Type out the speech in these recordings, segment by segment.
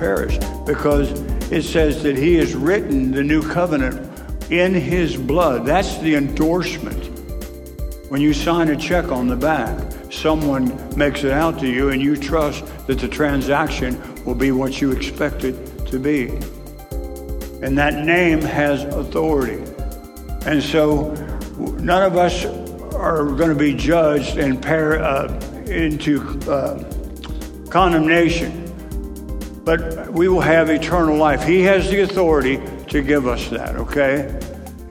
perish because it says that he has written the new covenant in his blood. That's the endorsement. When you sign a check on the back, someone makes it out to you and you trust that the transaction will be what you expect it to be. And that name has authority. And so none of us are going to be judged and pair, uh, into uh, condemnation, but we will have eternal life. He has the authority to give us that, okay?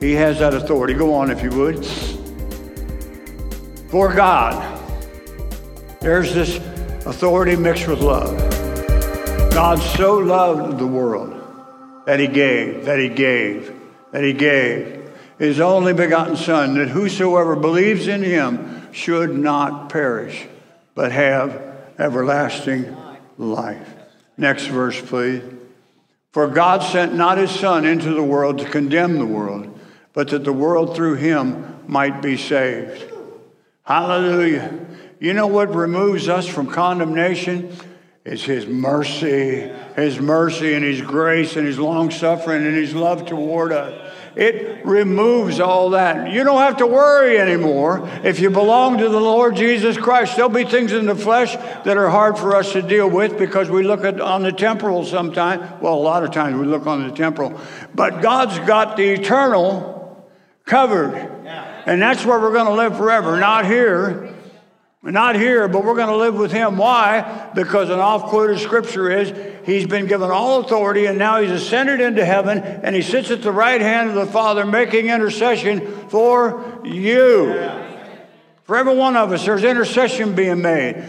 He has that authority. Go on, if you would. For God, there's this authority mixed with love. God so loved the world that he gave, that he gave, that he gave his only begotten Son, that whosoever believes in him should not perish, but have everlasting life. Next verse, please. For God sent not his Son into the world to condemn the world, but that the world through him might be saved. Hallelujah. You know what removes us from condemnation? It's His mercy, His mercy and His grace and His long suffering and His love toward us. It removes all that. You don't have to worry anymore if you belong to the Lord Jesus Christ. There'll be things in the flesh that are hard for us to deal with because we look at on the temporal sometimes. Well, a lot of times we look on the temporal, but God's got the eternal covered, and that's where we're going to live forever. Not here. We're not here, but we're going to live with him. Why? Because an oft quoted scripture is he's been given all authority and now he's ascended into heaven and he sits at the right hand of the Father making intercession for you. For every one of us, there's intercession being made.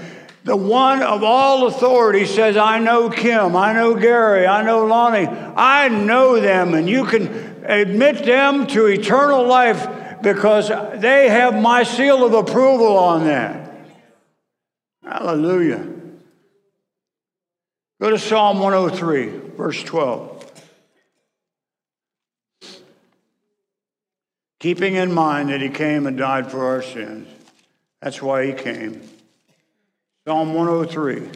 The one of all authority says, I know Kim, I know Gary, I know Lonnie, I know them, and you can admit them to eternal life because they have my seal of approval on that. Hallelujah. Go to Psalm 103, verse 12. Keeping in mind that he came and died for our sins. That's why he came. Psalm 103.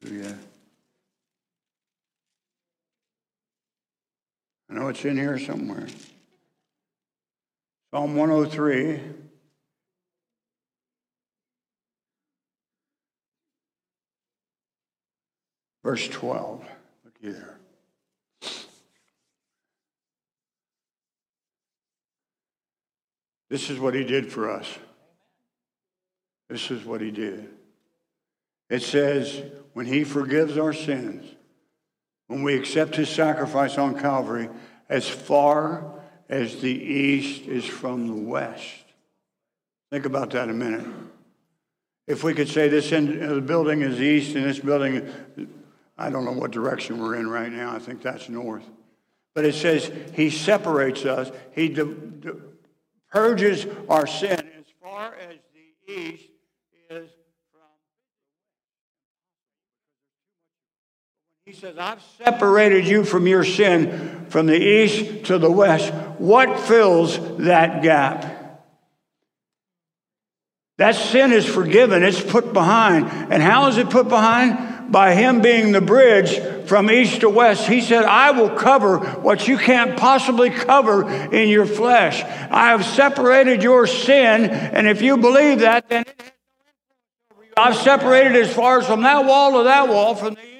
Hallelujah. I know it's in here somewhere. Psalm 103. Verse 12. Look here. This is what he did for us. This is what he did. It says, when he forgives our sins, when we accept his sacrifice on Calvary, as far as the east is from the west. Think about that a minute. If we could say this end the building is east and this building, I don't know what direction we're in right now. I think that's north. But it says he separates us. He de- de- purges our sin as far as the east is from. He says, I've separated you from your sin from the east to the west. What fills that gap? That sin is forgiven, it's put behind. And how is it put behind? By Him being the bridge from east to west. He said, I will cover what you can't possibly cover in your flesh. I have separated your sin, and if you believe that, then I've separated as far as from that wall to that wall, from the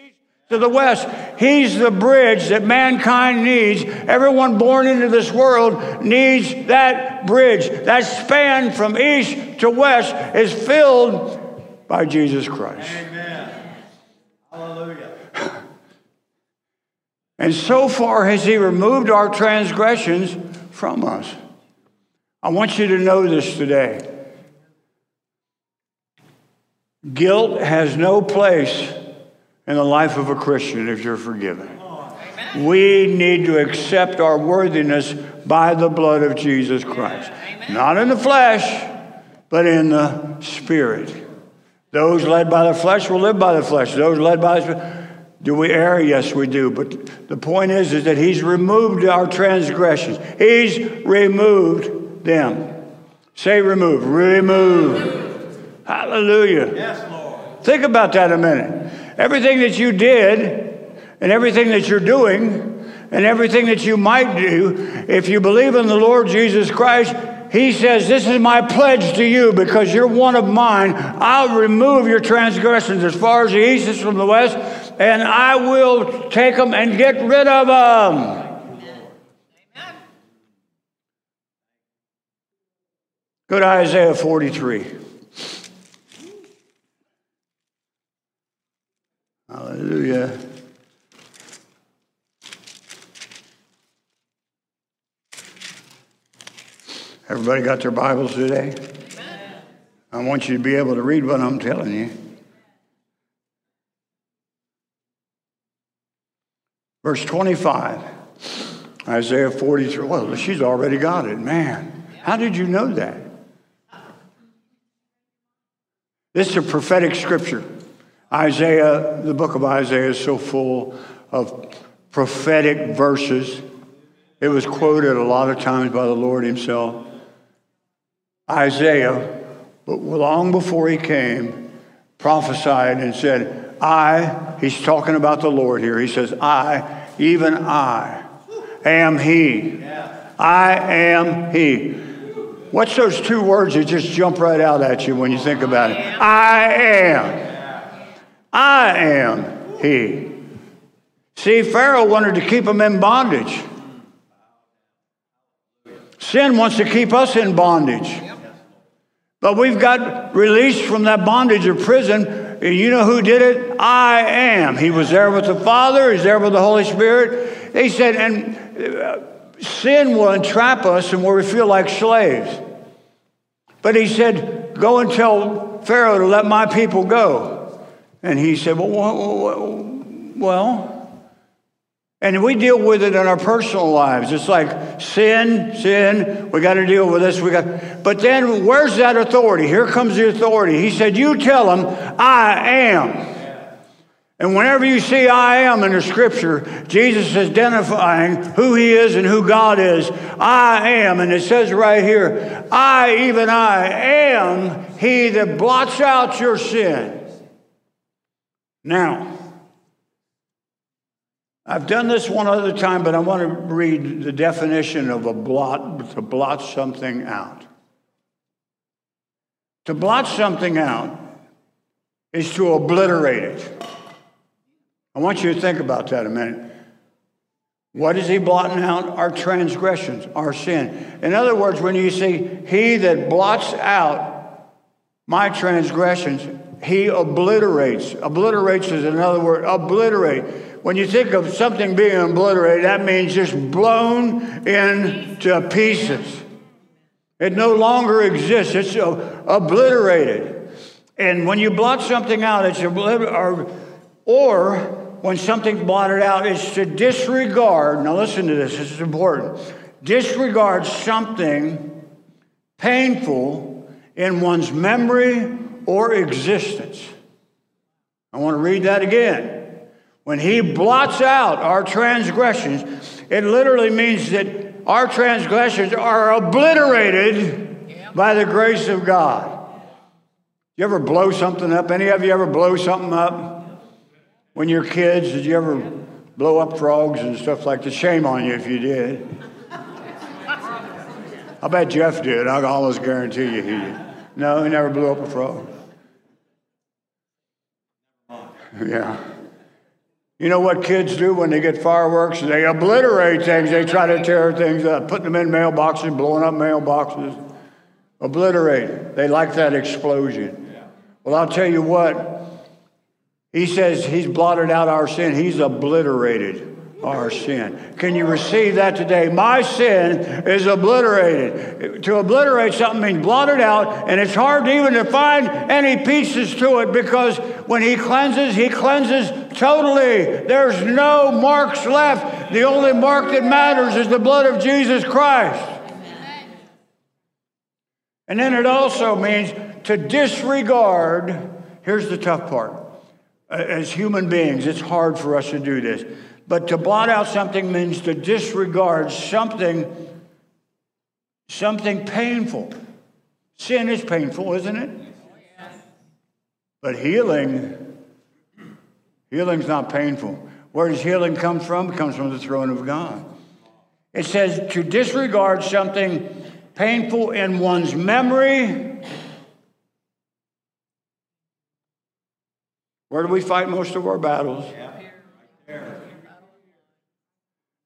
to the west. He's the bridge that mankind needs. Everyone born into this world needs that bridge. That span from east to west is filled by Jesus Christ. Amen. Hallelujah. And so far has He removed our transgressions from us. I want you to know this today. Guilt has no place in the life of a Christian if you're forgiven. We need to accept our worthiness by the blood of Jesus Christ. Not in the flesh, but in the spirit. Those led by the flesh will live by the flesh. Those led by the spirit. Do we err? Yes, we do. But the point is, is that He's removed our transgressions. He's removed them. Say remove. Remove. Hallelujah. Yes, Lord. Think about that a minute. Everything that you did and everything that you're doing and everything that you might do, if you believe in the Lord Jesus Christ, he says, This is my pledge to you because you're one of mine. I'll remove your transgressions as far as the east is from the west, and I will take them and get rid of them. Go to Isaiah 43. Hallelujah. Everybody got their Bibles today? I want you to be able to read what I'm telling you. Verse 25, Isaiah 43. Well, she's already got it. Man, how did you know that? This is a prophetic scripture. Isaiah, the book of Isaiah is so full of prophetic verses. It was quoted a lot of times by the Lord Himself. Isaiah, but long before he came, prophesied and said, I, he's talking about the Lord here. He says, I, even I, am He. I am He. What's those two words that just jump right out at you when you think about it? I am. I am He. See, Pharaoh wanted to keep him in bondage. Sin wants to keep us in bondage. But we've got released from that bondage of prison. You know who did it? I am. He was there with the Father, he's there with the Holy Spirit. He said, and uh, sin will entrap us and where we feel like slaves. But he said, Go and tell Pharaoh to let my people go. And he said, Well, well, well and we deal with it in our personal lives. It's like sin, sin, we got to deal with this. We got But then where's that authority? Here comes the authority. He said, "You tell him, I am." And whenever you see I am in the scripture, Jesus is identifying who he is and who God is. I am. And it says right here, I, even I, am he that blots out your sin. Now, I've done this one other time, but I want to read the definition of a blot, to blot something out. To blot something out is to obliterate it. I want you to think about that a minute. What is he blotting out? Our transgressions, our sin. In other words, when you see he that blots out my transgressions, he obliterates. Obliterates is another word. Obliterate when you think of something being obliterated, that means just blown into pieces. It no longer exists, it's obliterated. And when you blot something out, it's obliterated, or, or when something's blotted out, it's to disregard. Now, listen to this, this is important. Disregard something painful in one's memory or existence. I want to read that again. When he blots out our transgressions, it literally means that our transgressions are obliterated by the grace of God. You ever blow something up? Any of you ever blow something up? When you're kids, did you ever blow up frogs and stuff like that? Shame on you if you did. I bet Jeff did. I can almost guarantee you he did. No, he never blew up a frog. Yeah. You know what kids do when they get fireworks? They obliterate things. They try to tear things up, putting them in mailboxes, blowing up mailboxes. Obliterate. They like that explosion. Well, I'll tell you what. He says he's blotted out our sin. He's obliterated our sin. Can you receive that today? My sin is obliterated. To obliterate something means blotted out, and it's hard even to find any pieces to it because when He cleanses, He cleanses totally. There's no marks left. The only mark that matters is the blood of Jesus Christ. And then it also means to disregard. Here's the tough part. As human beings, it's hard for us to do this but to blot out something means to disregard something, something painful. Sin is painful, isn't it? But healing, healing's not painful. Where does healing come from? It comes from the throne of God. It says to disregard something painful in one's memory. Where do we fight most of our battles?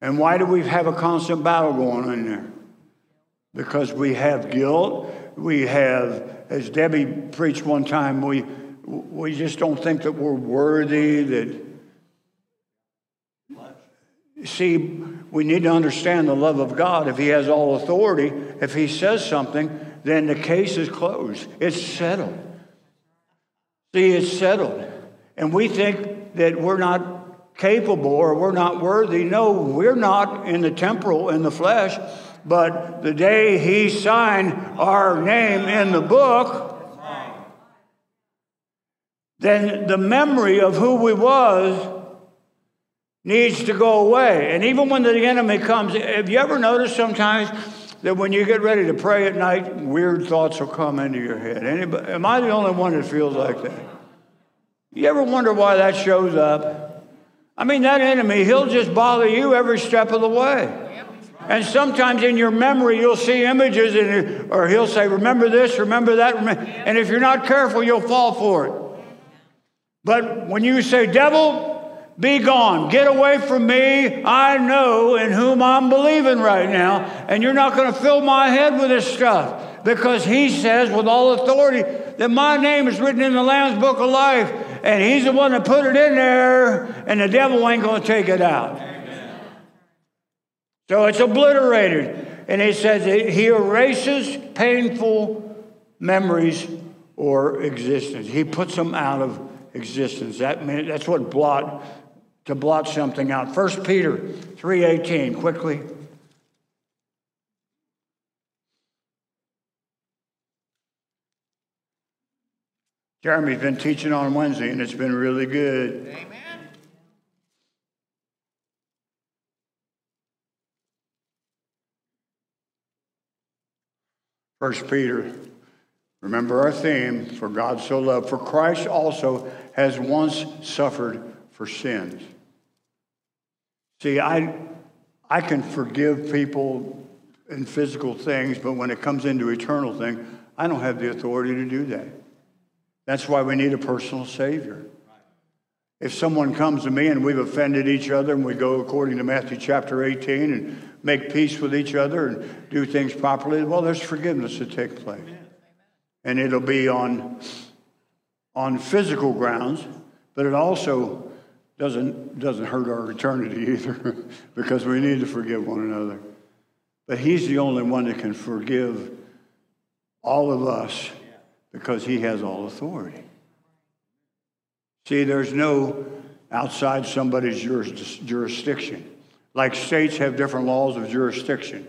And why do we have a constant battle going on there? Because we have guilt. We have, as Debbie preached one time, we, we just don't think that we're worthy, that See, we need to understand the love of God. If He has all authority, if He says something, then the case is closed. It's settled. See, it's settled. And we think that we're not capable or we're not worthy. No, we're not in the temporal, in the flesh. But the day He signed our name in the book, then the memory of who we was needs to go away. And even when the enemy comes, have you ever noticed sometimes that when you get ready to pray at night, weird thoughts will come into your head? Anybody, am I the only one that feels like that? You ever wonder why that shows up? I mean, that enemy, he'll just bother you every step of the way. And sometimes in your memory, you'll see images, and, or he'll say, Remember this, remember that. And if you're not careful, you'll fall for it. But when you say, Devil, be gone. Get away from me. I know in whom I'm believing right now. And you're not going to fill my head with this stuff. Because he says with all authority that my name is written in the Lamb's book of life. And he's the one that put it in there. And the devil ain't going to take it out. Amen. So it's obliterated. And he says he erases painful memories or existence. He puts them out of existence. That means, that's what blot to blot something out. First Peter 3:18, quickly. Jeremy's been teaching on Wednesday, and it's been really good. Amen. First Peter, remember our theme, for God so loved, for Christ also has once suffered for sins See, I, I can forgive people in physical things, but when it comes into eternal things, I don't have the authority to do that. That's why we need a personal Savior. If someone comes to me and we've offended each other and we go according to Matthew chapter 18 and make peace with each other and do things properly, well, there's forgiveness to take place. And it'll be on, on physical grounds, but it also doesn't, doesn't hurt our eternity either because we need to forgive one another. But He's the only one that can forgive all of us because He has all authority. See, there's no outside somebody's juris, jurisdiction. Like states have different laws of jurisdiction.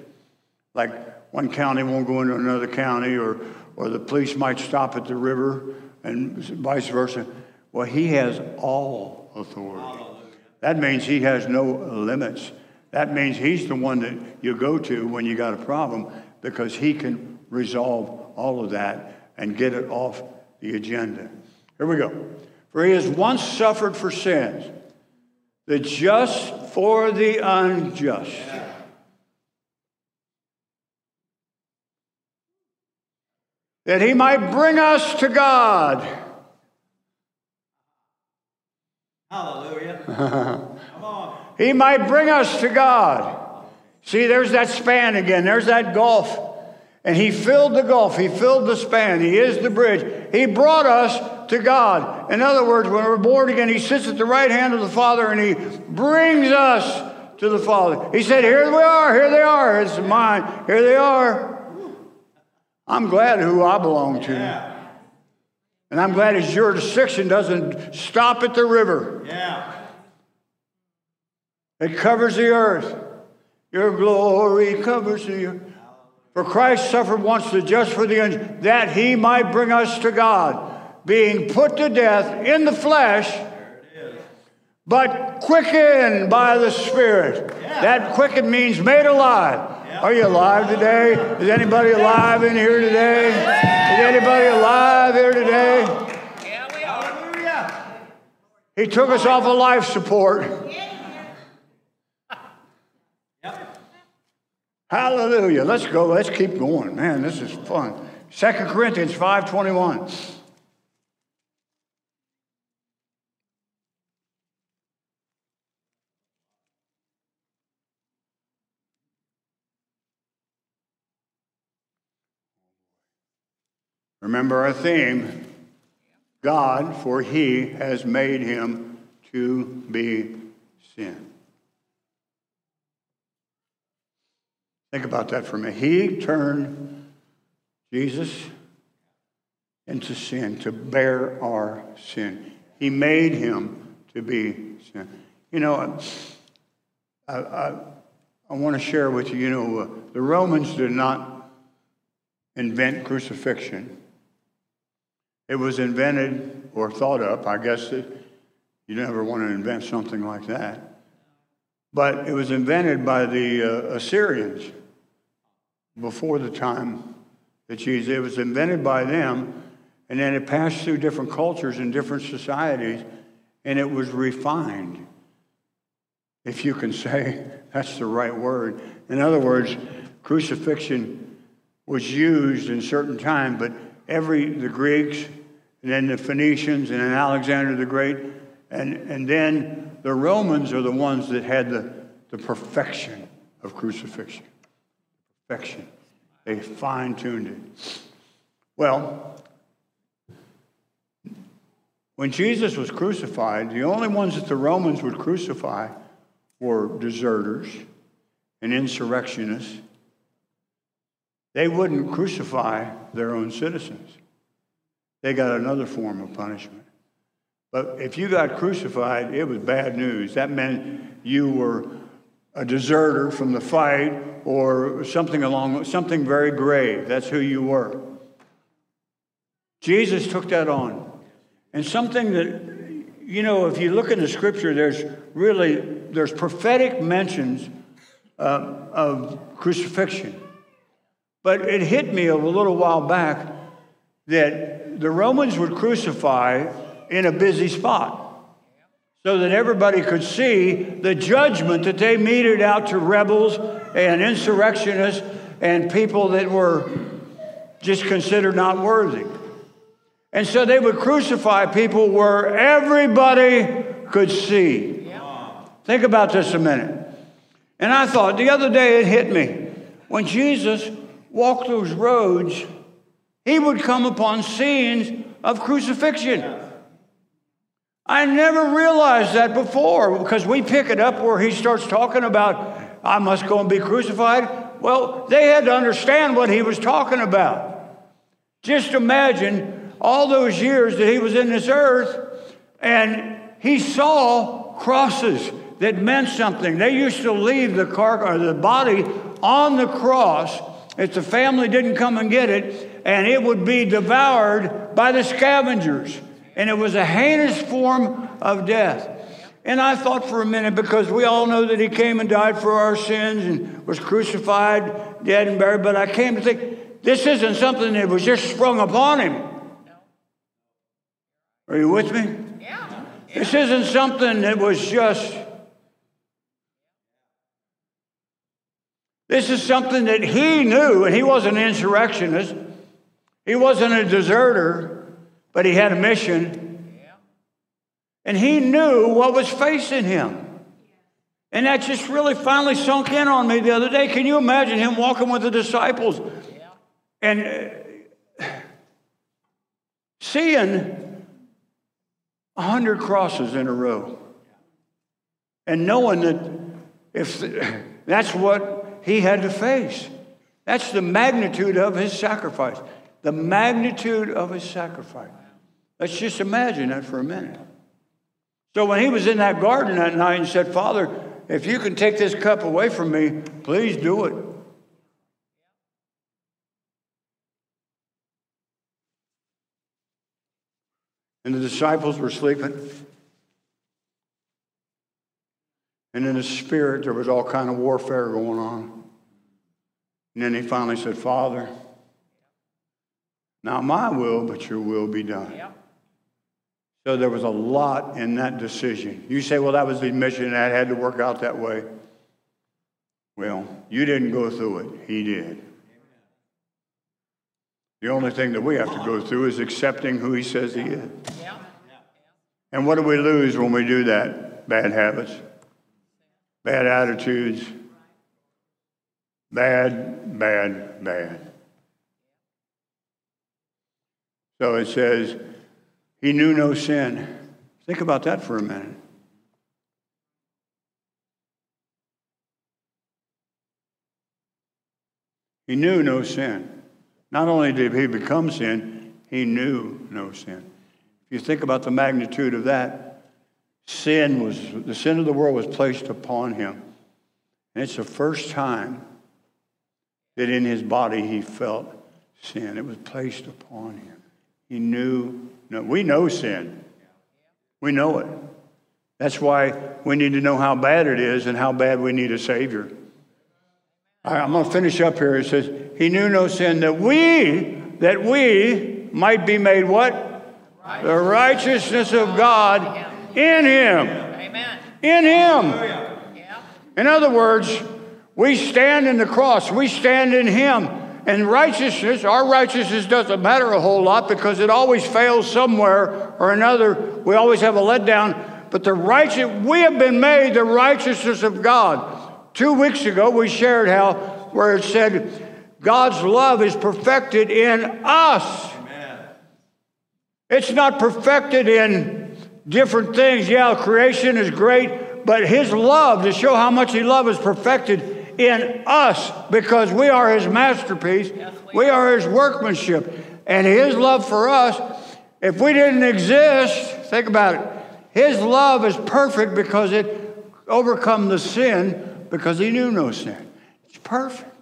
Like one county won't go into another county, or, or the police might stop at the river, and vice versa. Well, he has all authority. That means he has no limits. That means he's the one that you go to when you got a problem because he can resolve all of that and get it off the agenda. Here we go. For he has once suffered for sins, the just for the unjust. That he might bring us to God Hallelujah. Come on. He might bring us to God. See, there's that span again. There's that gulf. And he filled the gulf. He filled the span. He is the bridge. He brought us to God. In other words, when we're born again, he sits at the right hand of the Father and he brings us to the Father. He said, Here we are. Here they are. It's mine. Here they are. I'm glad who I belong to. Yeah. And I'm glad his jurisdiction doesn't stop at the river. Yeah. It covers the earth. Your glory covers the earth. For Christ suffered once the just for the unjust, that he might bring us to God, being put to death in the flesh, but quickened by the Spirit. Yeah. That quickened means made alive. Are you alive today? Is anybody alive in here today? Is anybody alive here today? Yeah, we are. He took us off of life support. Hallelujah. Let's go. Let's keep going. Man, this is fun. 2 Corinthians 5:21. Remember our theme God, for he has made him to be sin. Think about that for a minute. He turned Jesus into sin to bear our sin. He made him to be sin. You know, I, I, I want to share with you, you know, uh, the Romans did not invent crucifixion. It was invented or thought up, I guess you never want to invent something like that. But it was invented by the uh, Assyrians before the time that Jesus, it was invented by them, and then it passed through different cultures and different societies, and it was refined. If you can say that's the right word. In other words, crucifixion was used in certain time, but every the Greeks and then the Phoenicians and then Alexander the Great, and, and then the Romans are the ones that had the, the perfection of crucifixion. Perfection. They fine tuned it. Well, when Jesus was crucified, the only ones that the Romans would crucify were deserters and insurrectionists. They wouldn't crucify their own citizens. They got another form of punishment. But if you got crucified, it was bad news. That meant you were a deserter from the fight or something along something very grave. That's who you were. Jesus took that on. And something that you know, if you look in the scripture, there's really there's prophetic mentions uh, of crucifixion. But it hit me a little while back that the Romans would crucify in a busy spot so that everybody could see the judgment that they meted out to rebels and insurrectionists and people that were just considered not worthy. And so they would crucify people where everybody could see. Think about this a minute. And I thought the other day it hit me. When Jesus walked those roads, he would come upon scenes of crucifixion. I never realized that before because we pick it up where he starts talking about, I must go and be crucified. Well, they had to understand what he was talking about. Just imagine all those years that he was in this earth and he saw crosses that meant something. They used to leave the car or the body on the cross if the family didn't come and get it, and it would be devoured by the scavengers and it was a heinous form of death. And I thought for a minute, because we all know that he came and died for our sins and was crucified, dead, and buried, but I came to think this isn't something that was just sprung upon him. Are you with me? Yeah. This isn't something that was just. This is something that he knew, and he wasn't an insurrectionist. He wasn't a deserter but he had a mission. And he knew what was facing him. And that just really finally sunk in on me the other day. Can you imagine him walking with the disciples and uh, seeing a hundred crosses in a row and knowing that if that's what he had to face, that's the magnitude of his sacrifice. The magnitude of his sacrifice. Let's just imagine that for a minute. So when he was in that garden that night and said, Father, if you can take this cup away from me, please do it. And the disciples were sleeping. And in the spirit, there was all kind of warfare going on. And then he finally said, Father, not my will, but your will be done. So there was a lot in that decision. You say, well, that was the mission, that had to work out that way. Well, you didn't go through it, he did. The only thing that we have to go through is accepting who he says he is. And what do we lose when we do that? Bad habits, bad attitudes, bad, bad, bad. So it says, he knew no sin. Think about that for a minute. He knew no sin. Not only did he become sin, he knew no sin. If you think about the magnitude of that, sin was, the sin of the world was placed upon him. And it's the first time that in his body he felt sin. It was placed upon him. He knew no. We know sin. We know it. That's why we need to know how bad it is and how bad we need a Savior. I'm going to finish up here. It says, He knew no sin that we, that we might be made what? The righteousness of God in Him. Amen. In Him. In other words, we stand in the cross, we stand in Him. And righteousness, our righteousness doesn't matter a whole lot because it always fails somewhere or another. We always have a letdown. But the righteous, we have been made the righteousness of God. Two weeks ago, we shared how, where it said, God's love is perfected in us. Amen. It's not perfected in different things. Yeah, creation is great, but His love, to show how much He loves, is perfected in us because we are His masterpiece. Yes, we, we are His workmanship. And His love for us, if we didn't exist, think about it, His love is perfect because it overcome the sin because he knew no sin. It's perfect.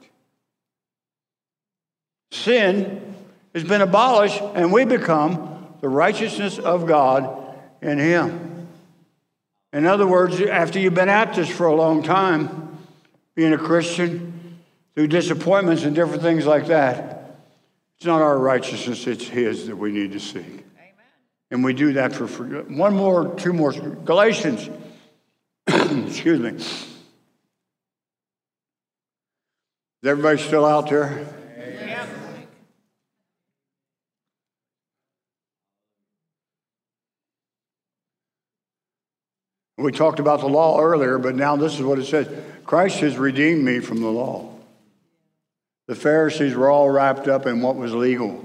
Sin has been abolished, and we become the righteousness of God in him. In other words, after you've been at this for a long time, being a Christian, through disappointments and different things like that, it's not our righteousness, it's his that we need to seek. Amen. And we do that for, for one more, two more. Galatians, excuse me. Is everybody still out there? We talked about the law earlier, but now this is what it says Christ has redeemed me from the law. The Pharisees were all wrapped up in what was legal,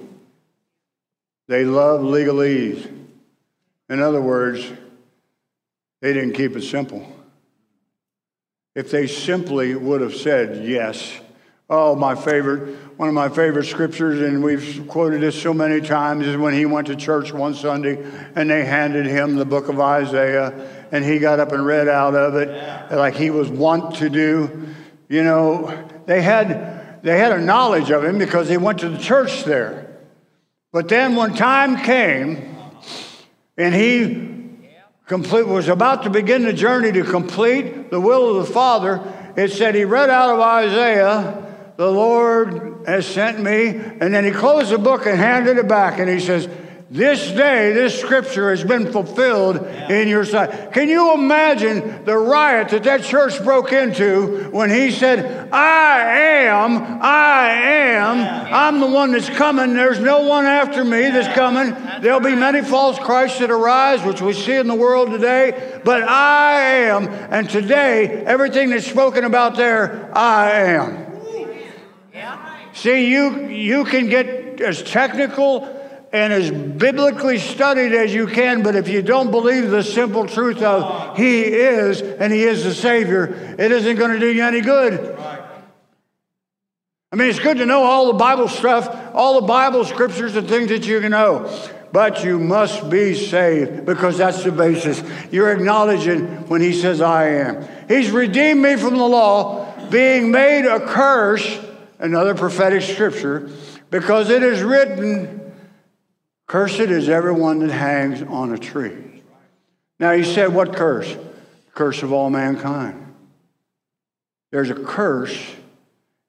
they loved legalese. In other words, they didn't keep it simple. If they simply would have said yes, Oh, my favorite, one of my favorite scriptures, and we've quoted this so many times, is when he went to church one Sunday and they handed him the book of Isaiah and he got up and read out of it yeah. like he was wont to do. You know, they had, they had a knowledge of him because he went to the church there. But then when time came and he complete, was about to begin the journey to complete the will of the Father, it said he read out of Isaiah the Lord has sent me. And then he closed the book and handed it back. And he says, This day, this scripture has been fulfilled yeah. in your sight. Can you imagine the riot that that church broke into when he said, I am, I am, yeah. I'm the one that's coming. There's no one after me that's coming. That's There'll right. be many false Christs that arise, which we see in the world today, but I am. And today, everything that's spoken about there, I am. See, you, you can get as technical and as biblically studied as you can, but if you don't believe the simple truth of He is and He is the Savior, it isn't going to do you any good. I mean, it's good to know all the Bible stuff, all the Bible scriptures and things that you can know, but you must be saved because that's the basis. You're acknowledging when He says, I am. He's redeemed me from the law, being made a curse another prophetic scripture, because it is written, Cursed is everyone that hangs on a tree. Now, he said, What curse? Curse of all mankind. There's a curse,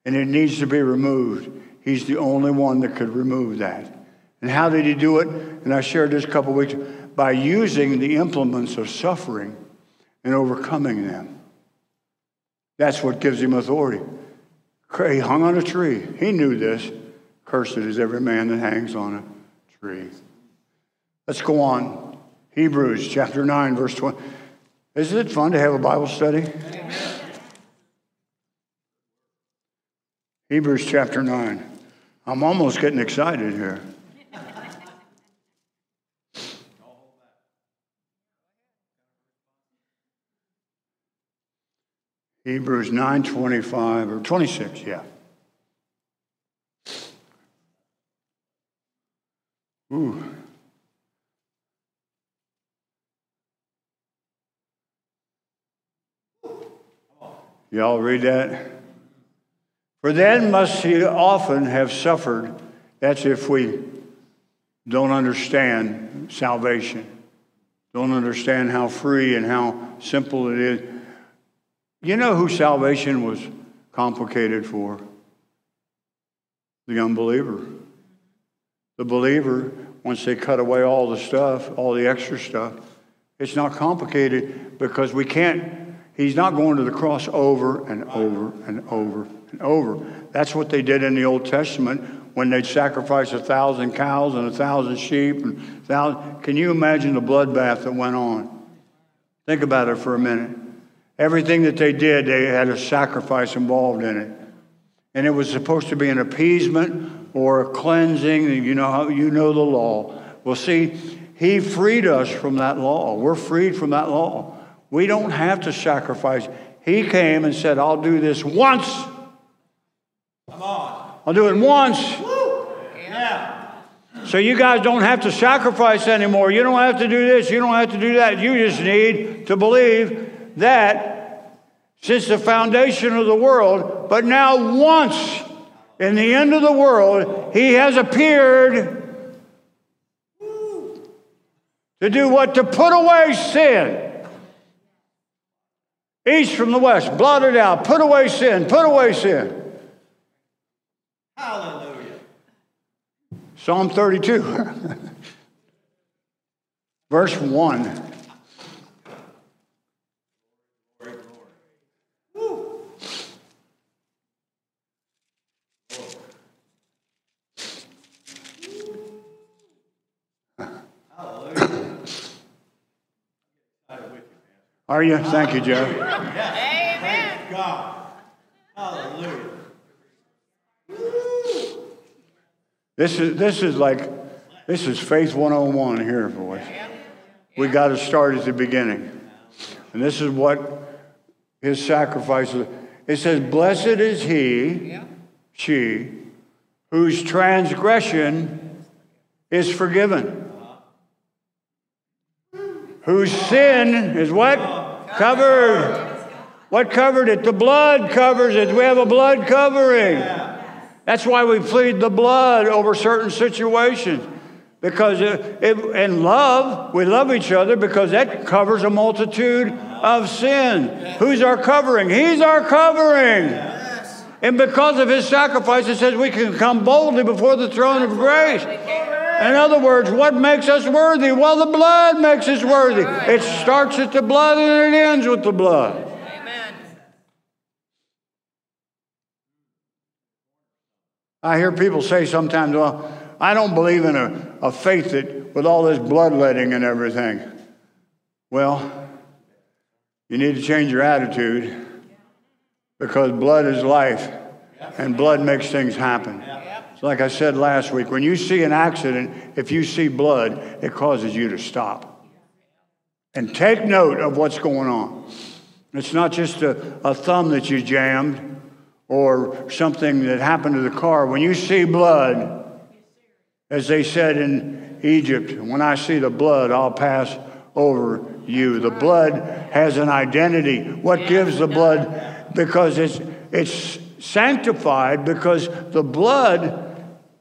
and it needs to be removed. He's the only one that could remove that. And how did he do it? And I shared this a couple weeks by using the implements of suffering and overcoming them. That's what gives him authority. He hung on a tree. He knew this. Cursed is every man that hangs on it. 3. Let's go on. Hebrews chapter 9, verse 20. Isn't it fun to have a Bible study? Amen. Hebrews chapter 9. I'm almost getting excited here. Hebrews 9:25 or 26, yeah. Ooh. Y'all read that? For then must he often have suffered. That's if we don't understand salvation, don't understand how free and how simple it is. You know who salvation was complicated for? The unbeliever. The believer, once they cut away all the stuff, all the extra stuff, it's not complicated because we can't, he's not going to the cross over and over and over and over. That's what they did in the Old Testament when they'd sacrifice a thousand cows and a thousand sheep. And thousand, can you imagine the bloodbath that went on? Think about it for a minute. Everything that they did, they had a sacrifice involved in it. And it was supposed to be an appeasement or a cleansing. You know how you know the law. Well, see, he freed us from that law. We're freed from that law. We don't have to sacrifice. He came and said, I'll do this once. Come on. I'll do it once. Woo. Yeah. So you guys don't have to sacrifice anymore. You don't have to do this. You don't have to do that. You just need to believe that since the foundation of the world, but now once in the end of the world, he has appeared to do what? To put away sin. East from the west, blotted out, put away sin, put away sin. Hallelujah. Psalm 32, verse 1. Are you? Thank you, Joe. Amen. God. Hallelujah. This is this is like this is faith 101 here, boys. We got to start at the beginning. And this is what his sacrifice is. It says, Blessed is he, she, whose transgression is forgiven, whose sin is what? Covered. What covered it? The blood covers it. We have a blood covering. That's why we plead the blood over certain situations. Because it, it, in love, we love each other because that covers a multitude of sin. Who's our covering? He's our covering. And because of his sacrifice, it says we can come boldly before the throne of grace. In other words, what makes us worthy? Well, the blood makes us worthy. It starts at the blood and it ends with the blood. Amen. I hear people say sometimes, well, I don't believe in a, a faith that with all this bloodletting and everything. Well, you need to change your attitude because blood is life and blood makes things happen like I said last week, when you see an accident, if you see blood, it causes you to stop. And take note of what's going on. It's not just a, a thumb that you jammed or something that happened to the car. When you see blood, as they said in Egypt, when I see the blood, I'll pass over you. The blood has an identity. What gives the blood? Because it's, it's sanctified, because the blood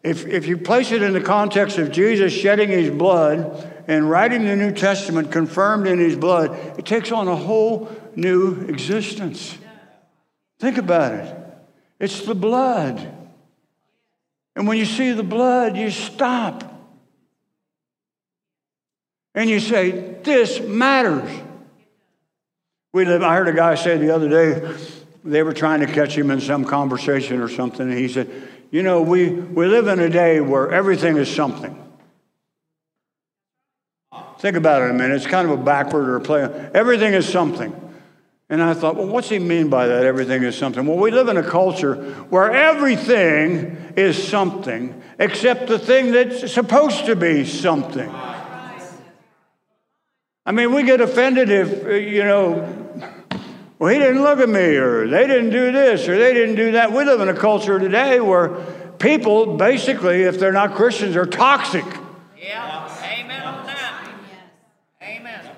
if, if you place it in the context of Jesus shedding his blood and writing the New Testament confirmed in his blood, it takes on a whole new existence. Think about it. It's the blood. And when you see the blood, you stop. And you say, this matters. We live, I heard a guy say the other day, they were trying to catch him in some conversation or something, and he said, You know, we, we live in a day where everything is something. Think about it a minute. It's kind of a backward or a play. Everything is something. And I thought, well, what's he mean by that? Everything is something. Well, we live in a culture where everything is something except the thing that's supposed to be something. I mean, we get offended if, you know, well, he didn't look at me, or they didn't do this, or they didn't do that. We live in a culture today where people, basically, if they're not Christians, are toxic. Yeah. Amen on that. Amen.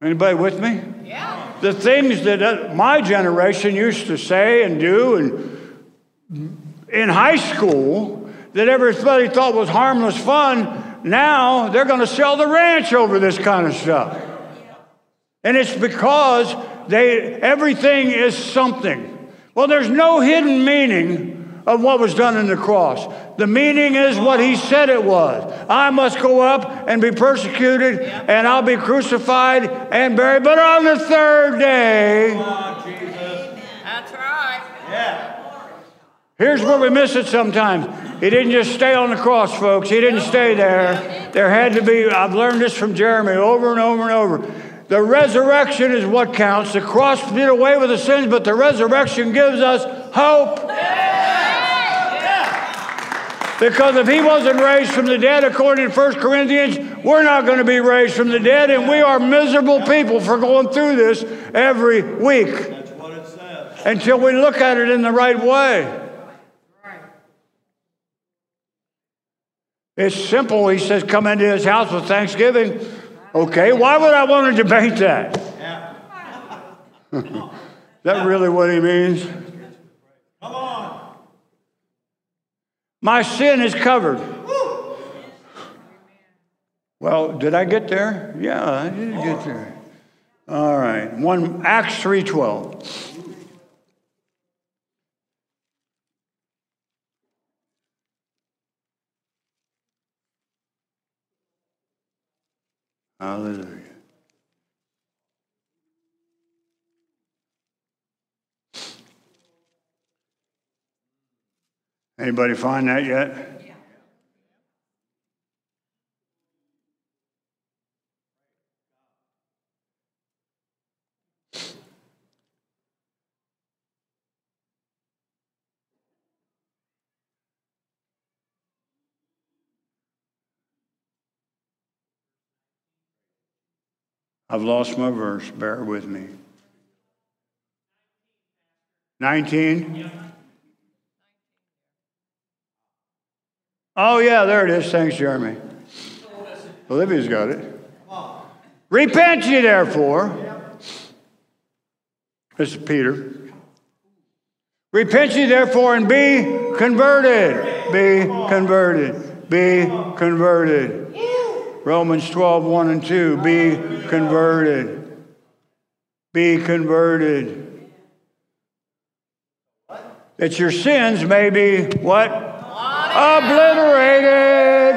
Anybody with me? Yeah. The things that uh, my generation used to say and do and in high school that everybody thought was harmless fun, now they're going to sell the ranch over this kind of stuff. And it's because they everything is something. Well, there's no hidden meaning of what was done in the cross. The meaning is what he said it was. I must go up and be persecuted, and I'll be crucified and buried. But on the third day, That's right. Yeah. Here's where we miss it sometimes. He didn't just stay on the cross, folks. He didn't stay there. There had to be, I've learned this from Jeremy over and over and over. The resurrection is what counts. The cross did away with the sins, but the resurrection gives us hope. Because if he wasn't raised from the dead, according to 1 Corinthians, we're not going to be raised from the dead, and we are miserable people for going through this every week That's what it says. until we look at it in the right way. It's simple. He says, Come into his house with thanksgiving. Okay, why would I want to debate that? Is that really what he means? Come on. My sin is covered. Well, did I get there? Yeah, I did get there. All right. One Acts 3:12. Hallelujah. Anybody find that yet? I've lost my verse. Bear with me. 19? Oh, yeah, there it is. Thanks, Jeremy. Olivia's got it. Repent ye therefore. This is Peter. Repent ye therefore and be converted. Be converted. Be converted. Romans 12, 1 and 2. Be converted. Be converted. That your sins may be what? Obliterated.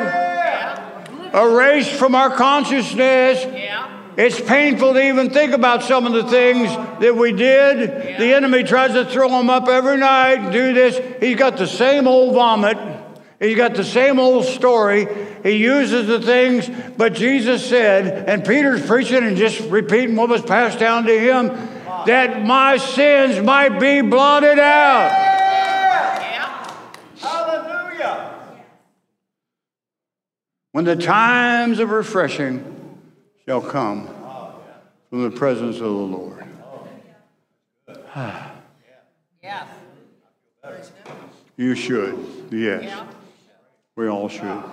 Erased from our consciousness. It's painful to even think about some of the things that we did. The enemy tries to throw them up every night, and do this. He's got the same old vomit. He's got the same old story. He uses the things, but Jesus said, and Peter's preaching and just repeating what was passed down to him, that my sins might be blotted out. Yeah. Hallelujah. When the times of refreshing shall come from the presence of the Lord. Yes. You should, yes. Yeah. We all should.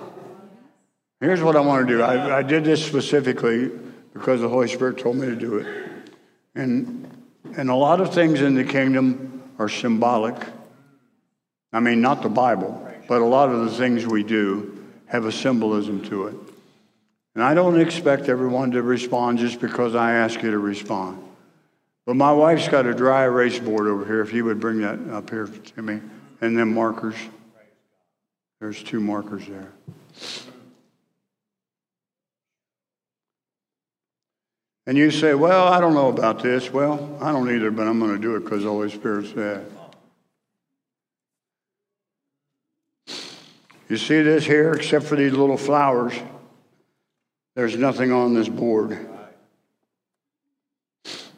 Here's what I want to do. I, I did this specifically because the Holy Spirit told me to do it. And, and a lot of things in the kingdom are symbolic. I mean, not the Bible, but a lot of the things we do have a symbolism to it. And I don't expect everyone to respond just because I ask you to respond. But my wife's got a dry erase board over here, if you would bring that up here to me, and then markers. There's two markers there. And you say, Well, I don't know about this. Well, I don't either, but I'm going to do it because the Holy Spirit said. You see this here, except for these little flowers, there's nothing on this board.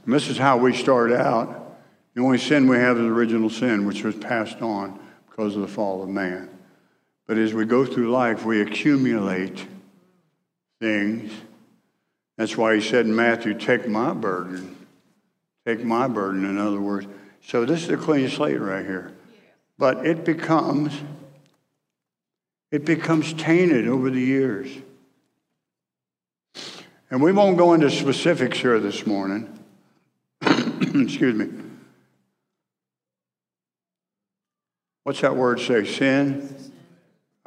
And this is how we start out. The only sin we have is original sin, which was passed on because of the fall of man. But as we go through life, we accumulate things. That's why he said in Matthew, Take my burden. Take my burden, in other words. So this is a clean slate right here. But it becomes it becomes tainted over the years. And we won't go into specifics here this morning. Excuse me. What's that word say? Sin?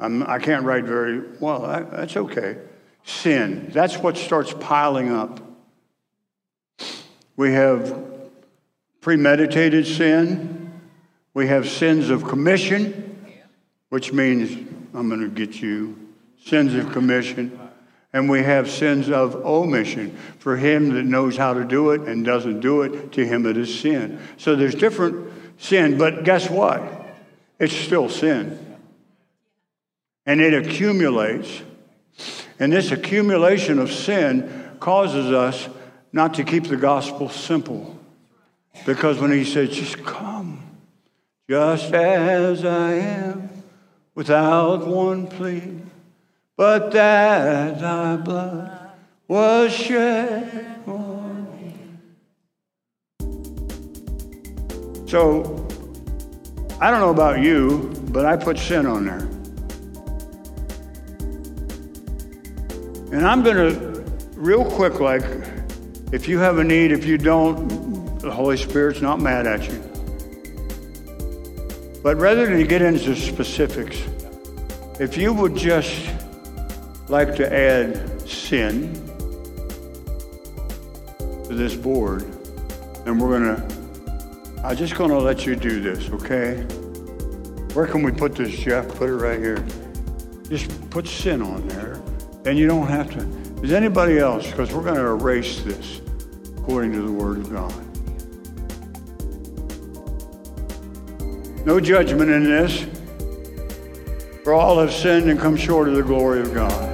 I'm, I can not write very well. That's okay. Sin. That's what starts piling up. We have premeditated sin. We have sins of commission, which means I'm going to get you. Sins of commission. And we have sins of omission. For him that knows how to do it and doesn't do it, to him it is sin. So there's different sin, but guess what? It's still sin. And it accumulates. And this accumulation of sin causes us not to keep the gospel simple. Because when he says, just come, just as I am, without one plea, but that thy blood was shed for me. So, I don't know about you, but I put sin on there. And I'm going to, real quick, like, if you have a need, if you don't, the Holy Spirit's not mad at you. But rather than get into specifics, if you would just like to add sin to this board, and we're going to, I'm just going to let you do this, okay? Where can we put this, Jeff? Put it right here. Just put sin on there. And you don't have to. Is anybody else? Because we're going to erase this according to the Word of God. No judgment in this. For all have sinned and come short of the glory of God.